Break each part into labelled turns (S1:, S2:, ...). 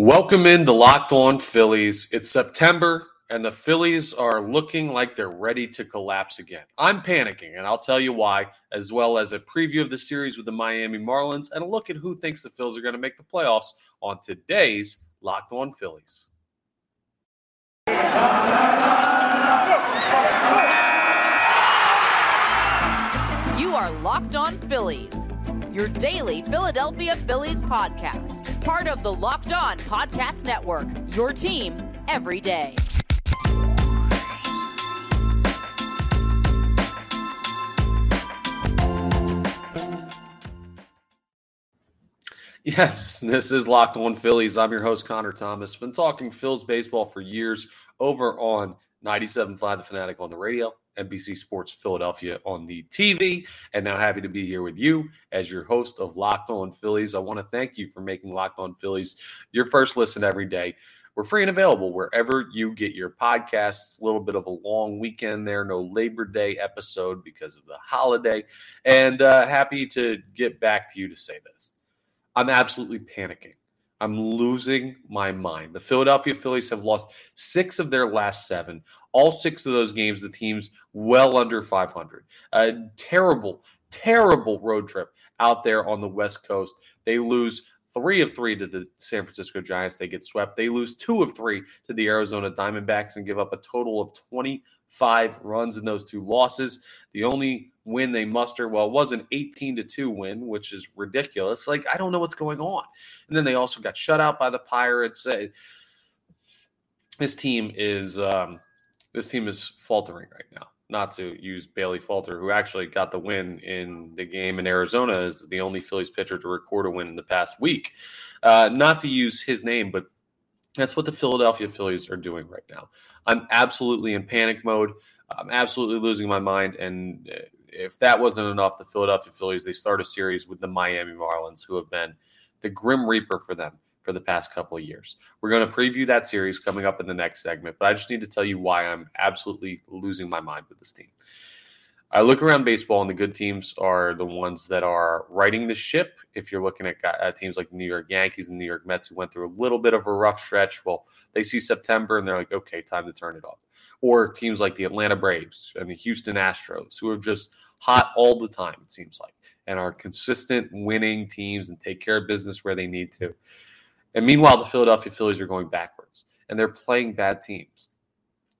S1: Welcome into Locked On Phillies. It's September, and the Phillies are looking like they're ready to collapse again. I'm panicking, and I'll tell you why, as well as a preview of the series with the Miami Marlins and a look at who thinks the Phillies are going to make the playoffs on today's Locked On Phillies.
S2: You are Locked On Phillies, your daily Philadelphia Phillies podcast. Part of the Locked On Podcast Network, your team every day.
S1: Yes, this is Locked On Phillies. I'm your host, Connor Thomas. Been talking Phil's baseball for years over on 97.5 The Fanatic on the radio, NBC Sports Philadelphia on the TV, and now happy to be here with you as your host of Locked On Phillies. I want to thank you for making Locked On Phillies your first listen every day. We're free and available wherever you get your podcasts. A little bit of a long weekend there, no Labor Day episode because of the holiday, and uh, happy to get back to you to say this. I'm absolutely panicking. I'm losing my mind. The Philadelphia Phillies have lost six of their last seven. All six of those games, the team's well under 500. A terrible, terrible road trip out there on the West Coast. They lose three of three to the San Francisco Giants. They get swept. They lose two of three to the Arizona Diamondbacks and give up a total of 25 runs in those two losses. The only win they muster, well, it was an 18 to 2 win, which is ridiculous. Like, I don't know what's going on. And then they also got shut out by the Pirates. This team is um, this team is faltering right now. Not to use Bailey Falter, who actually got the win in the game in Arizona, is the only Phillies pitcher to record a win in the past week. Uh, not to use his name, but that's what the Philadelphia Phillies are doing right now. I'm absolutely in panic mode. I'm absolutely losing my mind. And uh, if that wasn't enough, the Philadelphia Phillies, they start a series with the Miami Marlins, who have been the Grim Reaper for them for the past couple of years. We're going to preview that series coming up in the next segment, but I just need to tell you why I'm absolutely losing my mind with this team. I look around baseball, and the good teams are the ones that are riding the ship. If you're looking at, at teams like the New York Yankees and New York Mets, who went through a little bit of a rough stretch, well, they see September and they're like, okay, time to turn it off. Or teams like the Atlanta Braves and the Houston Astros, who are just hot all the time, it seems like, and are consistent winning teams and take care of business where they need to. And meanwhile, the Philadelphia Phillies are going backwards and they're playing bad teams.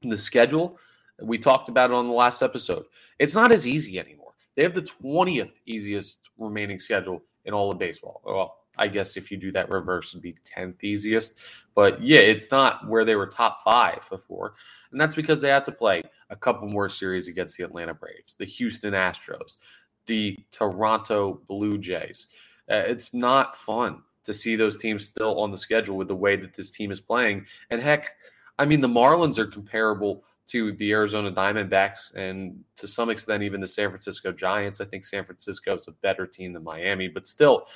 S1: The schedule, we talked about it on the last episode, it's not as easy anymore. They have the 20th easiest remaining schedule in all of baseball. Well, I guess if you do that reverse, it'd be 10th easiest. But yeah, it's not where they were top five before. And that's because they had to play a couple more series against the Atlanta Braves, the Houston Astros, the Toronto Blue Jays. Uh, it's not fun to see those teams still on the schedule with the way that this team is playing. And heck, I mean, the Marlins are comparable to the Arizona Diamondbacks and to some extent even the San Francisco Giants. I think San Francisco is a better team than Miami, but still,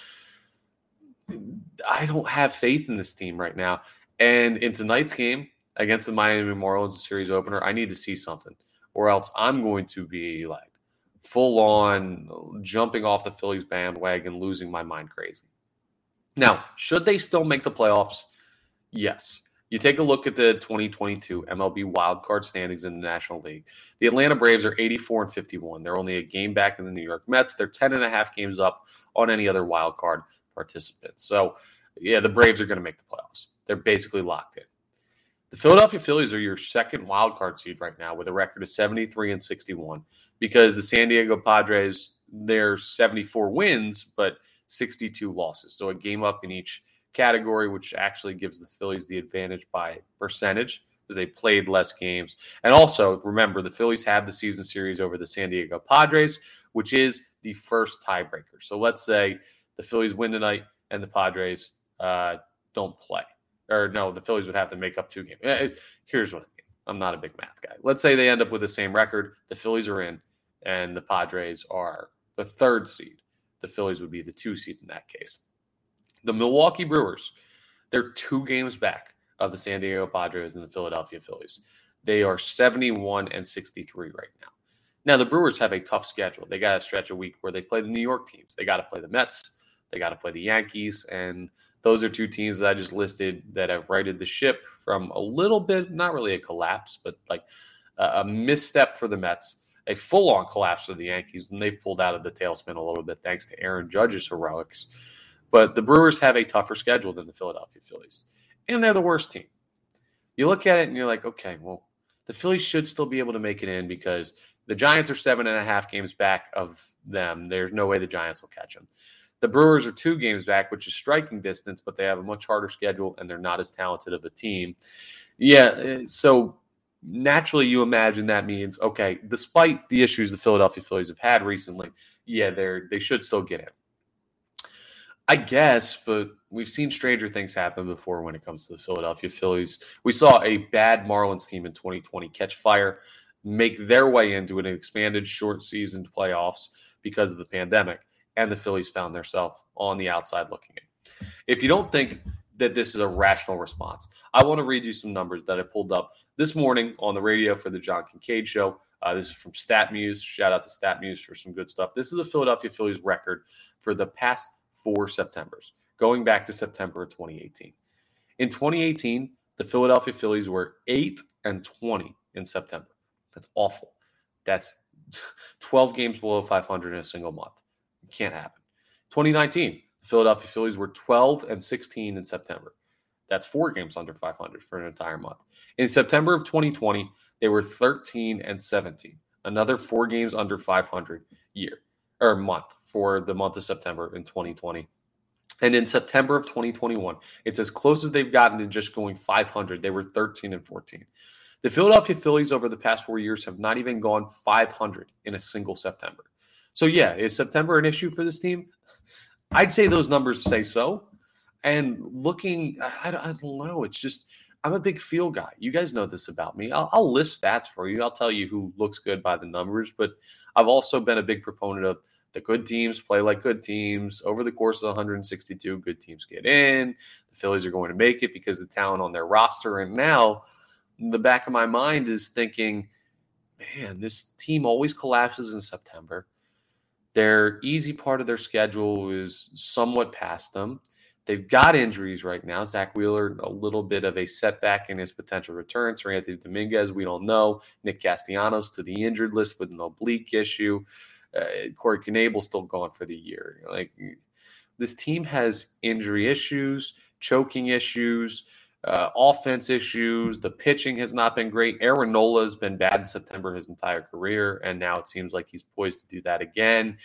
S1: I don't have faith in this team right now. And in tonight's game against the Miami Marlins series opener, I need to see something, or else I'm going to be like full on jumping off the Phillies bandwagon, losing my mind crazy. Now, should they still make the playoffs? Yes. You take a look at the 2022 MLB wildcard standings in the National League. The Atlanta Braves are 84 and 51. They're only a game back in the New York Mets. They're 10 and a half games up on any other wildcard participant. So, yeah, the Braves are going to make the playoffs. They're basically locked in. The Philadelphia Phillies are your second wildcard seed right now with a record of 73 and 61 because the San Diego Padres, they're 74 wins, but 62 losses. So a game up in each category, which actually gives the Phillies the advantage by percentage because they played less games. And also, remember, the Phillies have the season series over the San Diego Padres, which is the first tiebreaker. So let's say the Phillies win tonight and the Padres uh, don't play. Or no, the Phillies would have to make up two games. Uh, here's what I mean. I'm not a big math guy. Let's say they end up with the same record. The Phillies are in, and the Padres are the third seed. The Phillies would be the two seed in that case. The Milwaukee Brewers, they're two games back of the San Diego Padres and the Philadelphia Phillies. They are 71 and 63 right now. Now, the Brewers have a tough schedule. They got to stretch a week where they play the New York teams. They got to play the Mets. They got to play the Yankees. And those are two teams that I just listed that have righted the ship from a little bit, not really a collapse, but like a, a misstep for the Mets, a full on collapse of the Yankees, and they've pulled out of the tailspin a little bit thanks to Aaron Judge's heroics. But the Brewers have a tougher schedule than the Philadelphia Phillies, and they're the worst team. You look at it and you're like, okay, well, the Phillies should still be able to make it in because the Giants are seven and a half games back of them. There's no way the Giants will catch them. The Brewers are two games back, which is striking distance, but they have a much harder schedule and they're not as talented of a team. Yeah, eh, so naturally you imagine that means okay, despite the issues the Philadelphia Phillies have had recently, yeah, they're they should still get in. I guess, but we've seen stranger things happen before when it comes to the Philadelphia Phillies. We saw a bad Marlins team in 2020 catch fire, make their way into an expanded short season playoffs because of the pandemic and the Phillies found themselves on the outside looking in. If you don't think that this is a rational response, I want to read you some numbers that I pulled up this morning on the radio for the John Kincade show. Uh, this is from StatMuse. Shout out to StatMuse for some good stuff. This is the Philadelphia Phillies record for the past four Septembers, going back to September of 2018. In 2018, the Philadelphia Phillies were 8 and 20 in September. That's awful. That's 12 games below 500 in a single month. It can't happen. 2019, the Philadelphia Phillies were 12 and 16 in September. That's four games under 500 for an entire month. In September of 2020, they were 13 and 17, another four games under 500 year or month for the month of September in 2020. And in September of 2021, it's as close as they've gotten to just going 500. They were 13 and 14. The Philadelphia Phillies over the past four years have not even gone 500 in a single September. So, yeah, is September an issue for this team? I'd say those numbers say so. And looking, I, I don't know. It's just, I'm a big feel guy. You guys know this about me. I'll, I'll, list stats for you. I'll tell you who looks good by the numbers, but I've also been a big proponent of the good teams play like good teams. Over the course of 162, good teams get in. The Phillies are going to make it because the talent on their roster. And now, the back of my mind is thinking, man, this team always collapses in September. Their easy part of their schedule is somewhat past them. They've got injuries right now. Zack Wheeler, a little bit of a setback in his potential return. Seranthony Dominguez, we don't know. Nick Castellanos to the injured list with an oblique issue. Uh, Corey Knebel still gone for the year. Like this team has injury issues, choking issues uh, offense issues. The pitching has not been great. Aaron Nola has been bad in September his entire career, and now it seems like he's poised to do that again.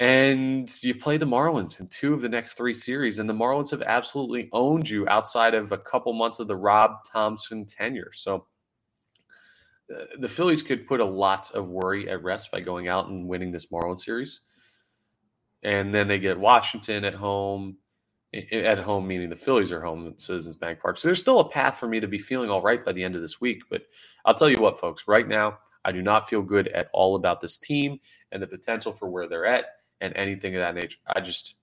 S1: And you play the Marlins in two of the next three series, and the Marlins have absolutely owned you outside of a couple months of the Rob Thomson tenure. So uh, the Phillies could put a lot of worry at rest by going out and winning this Marlins series. And then they get Washington at home at home, meaning the Phillies are home at Citizens Bank Park. So there's still a path for me to be feeling all right by the end of this week. But I'll tell you what, folks, right now, I do not feel good at all about this team and the potential for where they're at and anything of that nature. I just,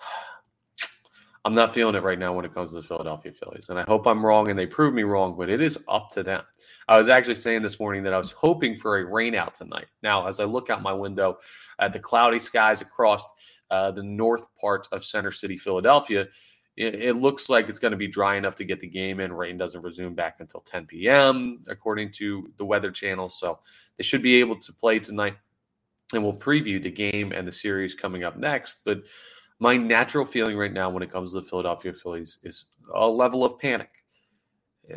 S1: I'm not feeling it right now when it comes to the Philadelphia Phillies. And I hope I'm wrong and they prove me wrong, but it is up to them. I was actually saying this morning that I was hoping for a rain out tonight. Now, as I look out my window at the cloudy skies across uh, the north part of Center City, Philadelphia, it, it looks like it's going to be dry enough to get the game in. Rain doesn't resume back until 10 p.m., according to the Weather Channel. So they should be able to play tonight. And we'll preview the game and the series coming up next. But my natural feeling right now when it comes to the Philadelphia Phillies is a level of panic.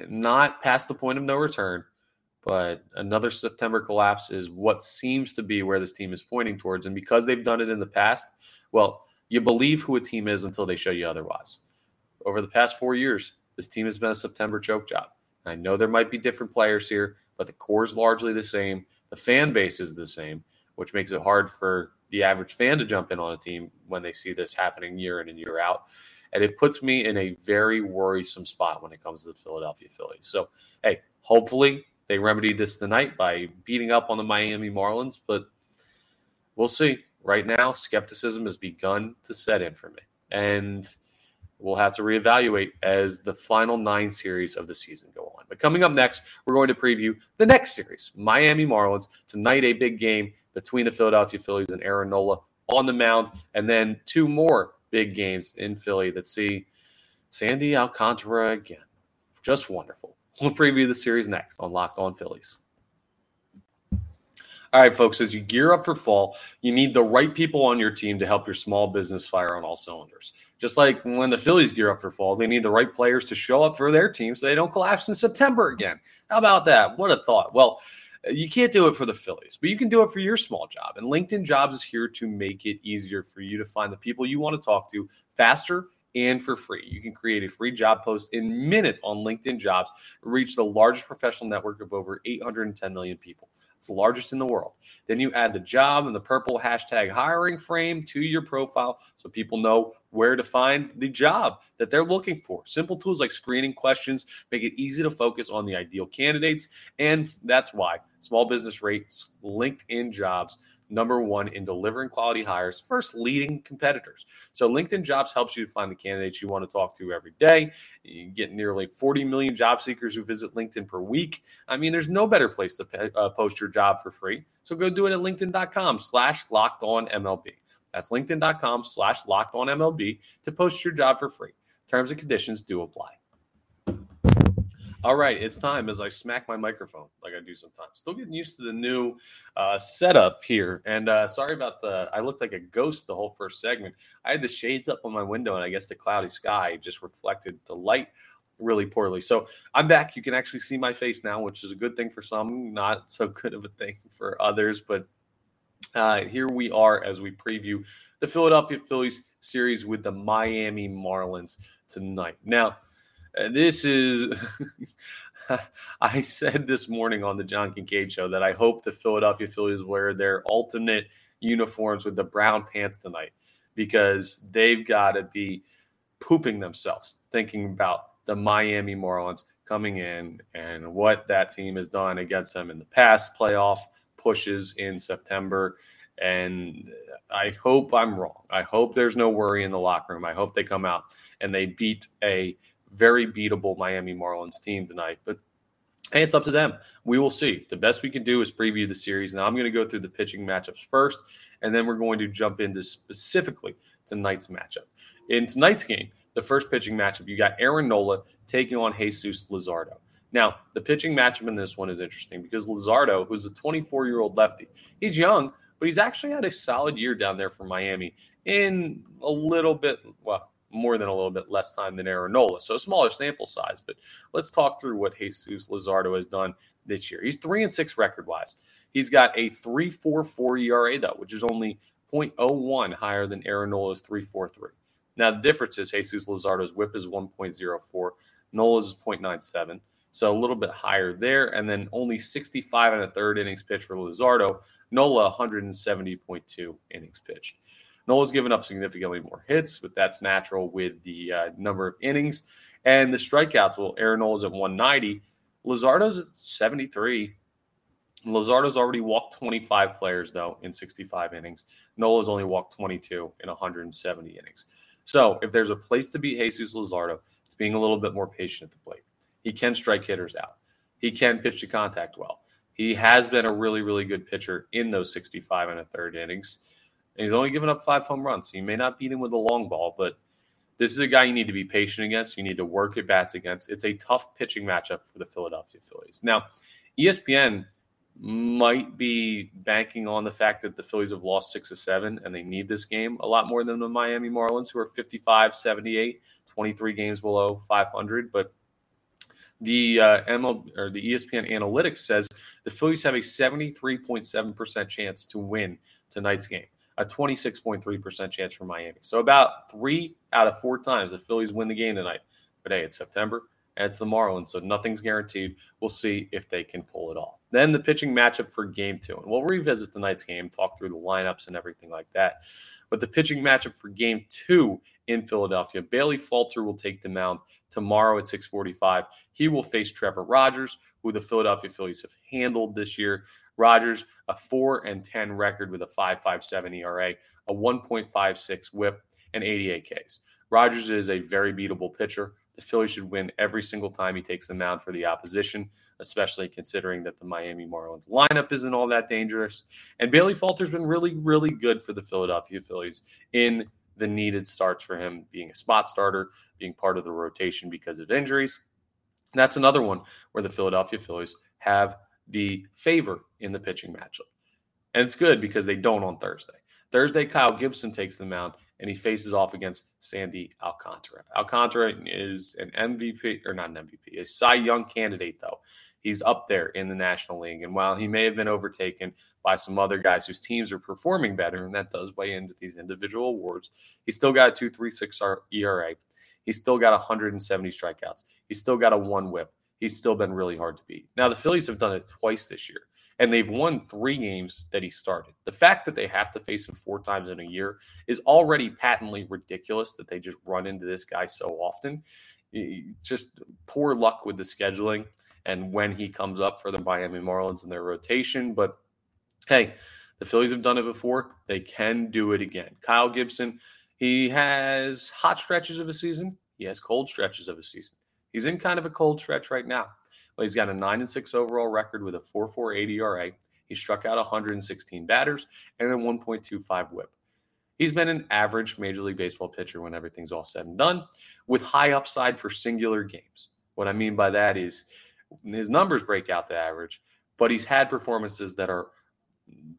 S1: Not past the point of no return, but another September collapse is what seems to be where this team is pointing towards. And because they've done it in the past, well, you believe who a team is until they show you otherwise. Over the past four years, this team has been a September choke job. I know there might be different players here, but the core is largely the same. The fan base is the same, which makes it hard for the average fan to jump in on a team when they see this happening year in and year out. And it puts me in a very worrisome spot when it comes to the Philadelphia Phillies. So, hey, hopefully they remedied this tonight by beating up on the Miami Marlins, but we'll see. Right now, skepticism has begun to set in for me. And we'll have to reevaluate as the final nine series of the season go on. But coming up next, we're going to preview the next series Miami Marlins. Tonight, a big game between the Philadelphia Phillies and Aaron Nola on the mound, and then two more big games in Philly that see Sandy Alcantara again. Just wonderful. We'll preview the series next on Locked On Phillies. All right, folks, as you gear up for fall, you need the right people on your team to help your small business fire on all cylinders. Just like when the Phillies gear up for fall, they need the right players to show up for their team so they don't collapse in September again. How about that? What a thought. Well, you can't do it for the Phillies, but you can do it for your small job. And LinkedIn Jobs is here to make it easier for you to find the people you want to talk to faster and for free. You can create a free job post in minutes on LinkedIn Jobs, reach the largest professional network of over 810 million people. It's the largest in the world. Then you add the job and the purple hashtag hiring frame to your profile so people know where to find the job that they're looking for. Simple tools like screening questions make it easy to focus on the ideal candidates. And that's why small business rates LinkedIn jobs number one in delivering quality hires, first leading competitors. So LinkedIn Jobs helps you find the candidates you want to talk to every day. You get nearly 40 million job seekers who visit LinkedIn per week. I mean, there's no better place to uh, post your job for free. So go do it at linkedin.com slash locked on MLB. That's linkedin.com slash locked on MLB to post your job for free. Terms and conditions do apply. All right, it's time as I smack my microphone like I do sometimes. Still getting used to the new uh, setup here, and uh, sorry about the. I looked like a ghost the whole first segment. I had the shades up on my window, and I guess the cloudy sky just reflected the light really poorly. So I'm back. You can actually see my face now, which is a good thing for some, not so good of a thing for others. But uh, here we are as we preview the Philadelphia Phillies series with the Miami Marlins tonight. Now Uh, this is I said this morning on the John Kincade show that I hope the Philadelphia Phillies wear their alternate uniforms with the brown pants tonight because they've got to be pooping themselves thinking about the Miami Marlins coming in and what that team has done against them in the past playoff pushes in September. And I hope I'm wrong. I hope there's no worry in the locker room. I hope they come out and they beat a very beatable Miami Marlins team tonight. But hey, it's up to them. We will see. The best we can do is preview the series. Now I'm going to go through the pitching matchups first, and then we're going to jump into specifically tonight's matchup. In tonight's game, the first pitching matchup, you got Aaron Nola taking on Jesus Luzardo. Now, the pitching matchup in this one is interesting because Luzardo, who's a 24 year old lefty, he's young, but he's actually had a solid year down there for Miami in a little bit, well, more than a little bit less time than Aaron Nola. So a smaller sample size. But let's talk through what Jesus Luzardo has done this year. He's three and six record wise. He's got a 3.44 ERA though, which is only 0.01 higher than Aaron Nola's 3.43. Now the difference is Jesus Luzardo's WHIP is 1.04, Nola's is 0.97. So a little bit higher there, and then only 65 and a third innings pitched for Luzardo. Nola 170.2 innings pitched. Nola's given up significantly more hits, but that's natural with the uh, number of innings. And the strikeouts, well, Aaron Nola's at 190. Luzardo's at 73. Luzardo's already walked 25 players, though, in 65 innings. Nola's only walked 22 in 170 innings. So if there's a place to beat Jesus Luzardo, it's being a little bit more patient at the plate. He can strike hitters out. He can pitch to contact well. He has been a really, really good pitcher in those 65 and a third innings. And he's only given up five home runs. So you may not beat him with a long ball, but this is a guy you need to be patient against. You need to work at bats against. It's a tough pitching matchup for the Philadelphia Phillies. Now, ESPN might be banking on the fact that the Phillies have lost six of seven and they need this game a lot more than the Miami Marlins, who are 55, 78, 23 games below 500. But the uh, ML, or the ESPN analytics says the Phillies have a 73.7% chance to win tonight's game a 26.3% chance for Miami. So about three out of four times the Phillies win the game tonight. But hey, it's September and it's the Marlins, so nothing's guaranteed. We'll see if they can pull it off. Then the pitching matchup for game two. And we'll revisit tonight's game, talk through the lineups and everything like that. But the pitching matchup for game two in Philadelphia, Bailey Falter will take the mound tomorrow at 645. He will face Trevor Rogers, who the Philadelphia Phillies have handled this year. Rogers, a 4 and 10 record with a 5.57 ERA, a 1.56 whip, and 88 Ks. Rogers is a very beatable pitcher. The Phillies should win every single time he takes the mound for the opposition, especially considering that the Miami Marlins lineup isn't all that dangerous. And Bailey Falter's been really, really good for the Philadelphia Phillies in the needed starts for him being a spot starter, being part of the rotation because of injuries. That's another one where the Philadelphia Phillies have the favor in the pitching matchup. And it's good because they don't on Thursday. Thursday, Kyle Gibson takes the mound and he faces off against Sandy Alcantara. Alcantara is an MVP, or not an MVP, a Cy Young candidate, though. He's up there in the National League. And while he may have been overtaken by some other guys whose teams are performing better, and that does weigh into these individual awards, he's still got a 2.36 ERA. He's still got 170 strikeouts. He's still got a one whip. He's still been really hard to beat. Now, the Phillies have done it twice this year and they've won three games that he started. The fact that they have to face him four times in a year is already patently ridiculous that they just run into this guy so often. Just poor luck with the scheduling and when he comes up for the Miami Marlins in their rotation. But hey, the Phillies have done it before. They can do it again. Kyle Gibson, he has hot stretches of a season, he has cold stretches of a season. He's in kind of a cold stretch right now. Well, he's got a 9 and 6 overall record with a 4.48 ERA. He struck out 116 batters and a 1.25 whip. He's been an average Major League Baseball pitcher when everything's all said and done, with high upside for singular games. What I mean by that is his numbers break out the average, but he's had performances that are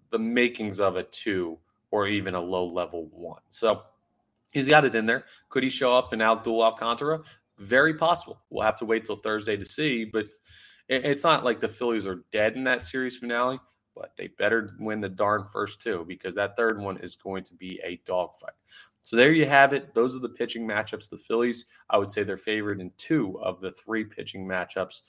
S1: the makings of a two or even a low level one. So he's got it in there. Could he show up and outduel Alcantara? Very possible. We'll have to wait till Thursday to see, but it's not like the Phillies are dead in that series finale, but they better win the darn first two because that third one is going to be a dogfight. So there you have it. Those are the pitching matchups. The Phillies, I would say they're favored in two of the three pitching matchups,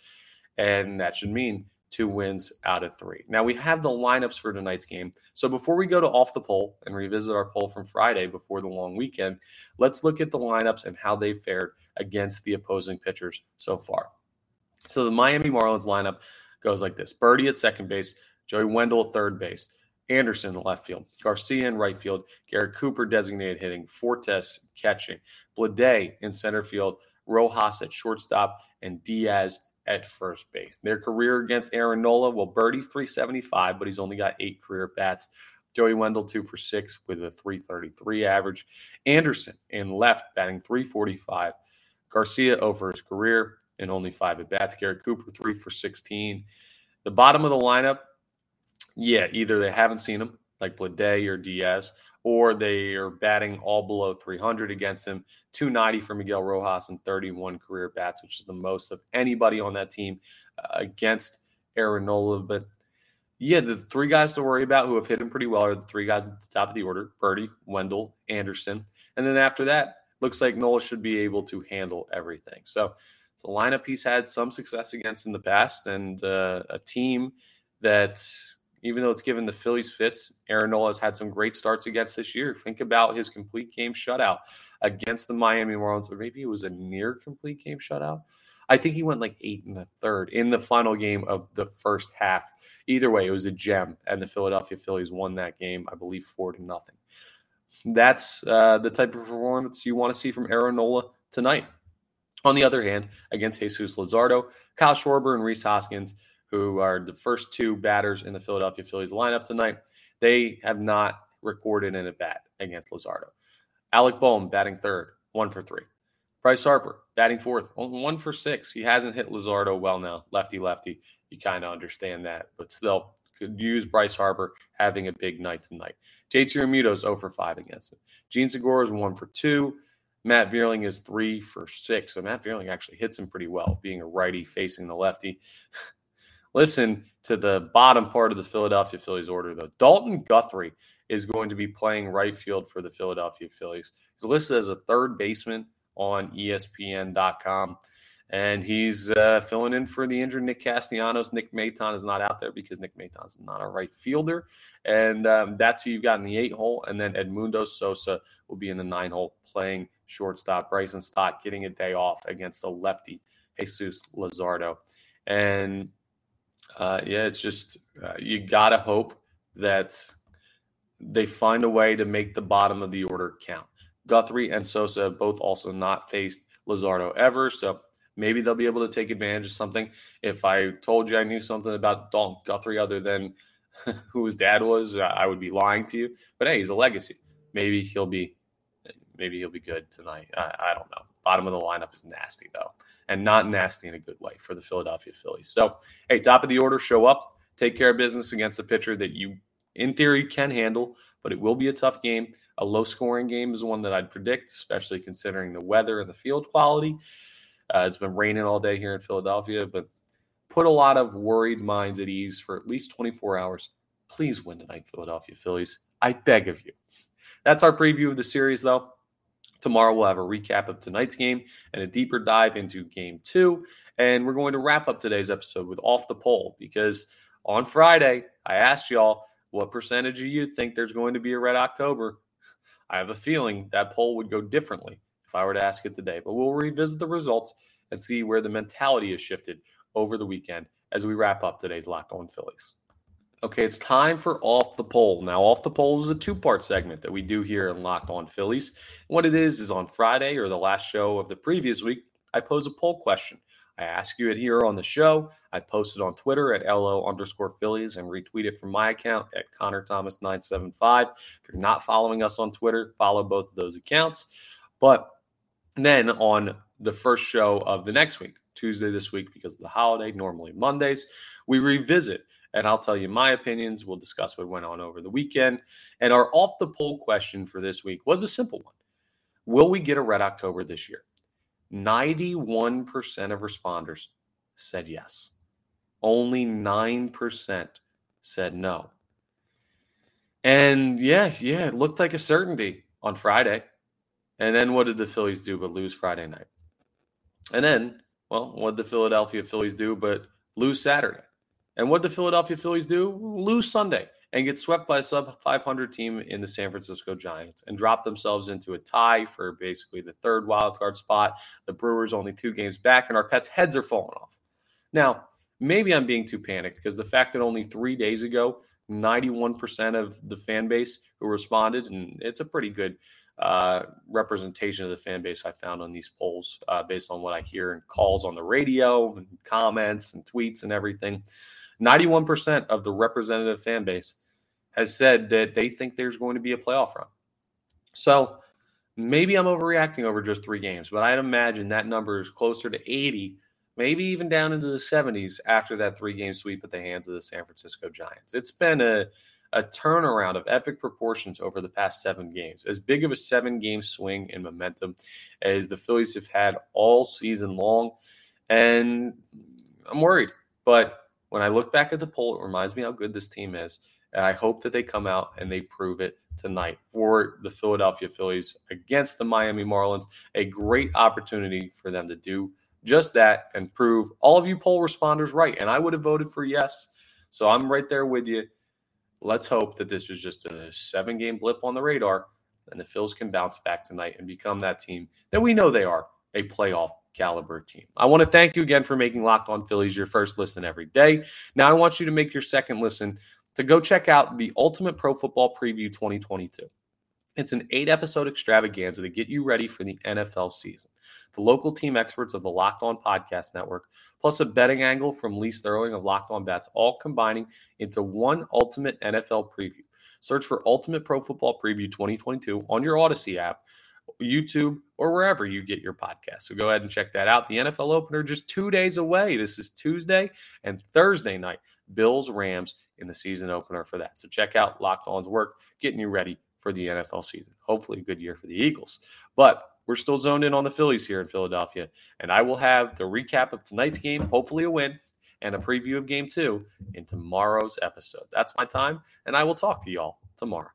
S1: and that should mean two wins out of three. Now we have the lineups for tonight's game. So before we go to off the poll and revisit our poll from Friday before the long weekend, let's look at the lineups and how they fared against the opposing pitchers so far. So the Miami Marlins lineup goes like this: Berti at second base, Joey Wendle at third base, Anderson in left field, Garcia in right field, Garrett Cooper designated hitting, Fortes catching, Bleday in center field, Rojas at shortstop, and Diaz at first base. Their career against Aaron Nola, well, Berti's 375, but he's only got eight career bats. Joey Wendle, two for six with a 333 average. Anderson in left, batting 345. Garcia oh over his career and only five at bats. Garrett Cooper, three for 16. The bottom of the lineup, yeah, either they haven't seen him, like Bleday or Diaz, or they are batting all below 300 against him. 290 for Miguel Rojas and 31 career bats, which is the most of anybody on that team uh, against Aaron Nola. But yeah, the three guys to worry about who have hit him pretty well are the three guys at the top of the order Berti, Wendle, Anderson. And then after that, looks like Nola should be able to handle everything. So it's a lineup he's had some success against in the past and uh, a team that even though it's given the Phillies fits, Aaron Nola has had some great starts against this year. Think about his complete game shutout against the Miami Marlins, or maybe it was a near complete game shutout. I think he went like eight in the third in the final game of the first half. Either way, it was a gem, and the Philadelphia Phillies won that game, I believe, four to nothing. That's uh, the type of performance you want to see from Aaron Nola tonight. On the other hand, against Jesus Luzardo, Kyle Schwarber, and Rhys Hoskins who are the first two batters in the Philadelphia Phillies lineup tonight. They have not recorded in a bat against Luzardo. Alec Bohm batting third, one for three. Bryce Harper batting fourth, one for six. He hasn't hit Luzardo well now, lefty lefty. You kind of understand that, but still could use Bryce Harper having a big night tonight. JT Realmuto's 0 for 5 against him. Jean Segura is 1 for 2. Matt Vierling is 3 for 6. So Matt Vierling actually hits him pretty well, being a righty facing the lefty. listen to the bottom part of the Philadelphia Phillies order, though. Dalton Guthrie is going to be playing right field for the Philadelphia Phillies. He's listed as a third baseman on ESPN.com. And he's uh, filling in for the injured Nick Castellanos. Nick Maton is not out there because Nick Maton is not a right fielder. And um, that's who you've got in the eight hole. And then Edmundo Sosa will be in the nine hole playing shortstop. Bryson Stott getting a day off against the lefty, Jesus Luzardo. And uh, yeah, it's just uh, you gotta hope that they find a way to make the bottom of the order count. Guthrie and Sosa both also not faced Luzardo ever, so maybe they'll be able to take advantage of something. If I told you I knew something about Dalton Guthrie other than who his dad was, I would be lying to you. But hey, he's a legacy. Maybe he'll be maybe he'll be good tonight. I, I don't know. Bottom of the lineup is nasty though, and not nasty in a good way for the Philadelphia Phillies. So, hey, top of the order, show up, take care of business against a pitcher that you, in theory, can handle, but it will be a tough game. A low scoring game is one that I'd predict, especially considering the weather and the field quality. Uh, it's been raining all day here in Philadelphia, but put a lot of worried minds at ease for at least 24 hours. Please win tonight, Philadelphia Phillies. I beg of you. That's our preview of the series, though. Tomorrow we'll have a recap of tonight's game and a deeper dive into game two. And we're going to wrap up today's episode with Off the Poll because on Friday, I asked y'all what percentage of you think there's going to be a red October. I have a feeling that poll would go differently if I were to ask it today, but we'll revisit the results and see where the mentality has shifted over the weekend as we wrap up today's Locked On Phillies. Okay, it's time for Off the Poll. Now, Off the Poll is a two part segment that we do here in Locked On Phillies. What it is, is on Friday or the last show of the previous week, I pose a poll question. I ask you it here on the show. I post it on Twitter at LO underscore Phillies and retweet it from my account at Connor Thomas 975. If you're not following us on Twitter, follow both of those accounts. But then on the first show of the next week, Tuesday this week because of the holiday, normally Mondays, we revisit and I'll tell you my opinions. We'll discuss what went on over the weekend. And our off the poll question for this week was a simple one Will we get a Red October this year? 91% of responders said yes. Only 9% said no. And yeah, yeah, it looked like a certainty on Friday. And then what did the Phillies do but lose Friday night? And then, well, what did the Philadelphia Phillies do but lose Saturday? And what the Philadelphia Phillies do? Lose Sunday and get swept by a sub 500 team in the San Francisco Giants and drop themselves into a tie for basically the third wild card spot. The Brewers only two games back, and our pets' heads are falling off. Now, maybe I'm being too panicked because the fact that only three days ago, 91% of the fan base who responded, and it's a pretty good uh, representation of the fan base I found on these polls uh, based on what I hear in calls on the radio and comments and tweets and everything. 91% of the representative fan base has said that they think there's going to be a playoff run. So maybe I'm overreacting over just three games, but I'd imagine that number is closer to 80, maybe even down into the 70s after that three game sweep at the hands of the San Francisco Giants. It's been a, a turnaround of epic proportions over the past seven games, as big of a seven game swing in momentum as the Phillies have had all season long. And I'm worried, but when I look back at the poll, it reminds me how good this team is. And I hope that they come out and they prove it tonight for the Philadelphia Phillies against the Miami Marlins. A great opportunity for them to do just that and prove all of you poll responders right. And I would have voted for yes. So I'm right there with you. Let's hope that this is just a seven game blip on the radar and the Phils can bounce back tonight and become that team that we know they are a playoff caliber team. I want to thank you again for making Locked On Phillies your first listen every day. Now I want you to make your second listen to go check out the Ultimate Pro Football Preview 2022. It's an eight episode extravaganza to get you ready for the NFL season. The local team experts of the Locked On Podcast Network, plus a betting angle from Lee Sterling of Locked On Bets, all combining into one ultimate NFL preview. Search for Ultimate Pro Football Preview 2022 on your Odyssey app YouTube, or wherever you get your podcast. So go ahead and check that out. The NFL opener just two days away. This is Tuesday and Thursday night. Bills Rams in the season opener for that. So check out Locked On's work, getting you ready for the NFL season. Hopefully, a good year for the Eagles. But we're still zoned in on the Phillies here in Philadelphia. And I will have the recap of tonight's game, hopefully a win, and a preview of game two in tomorrow's episode. That's my time, and I will talk to y'all tomorrow.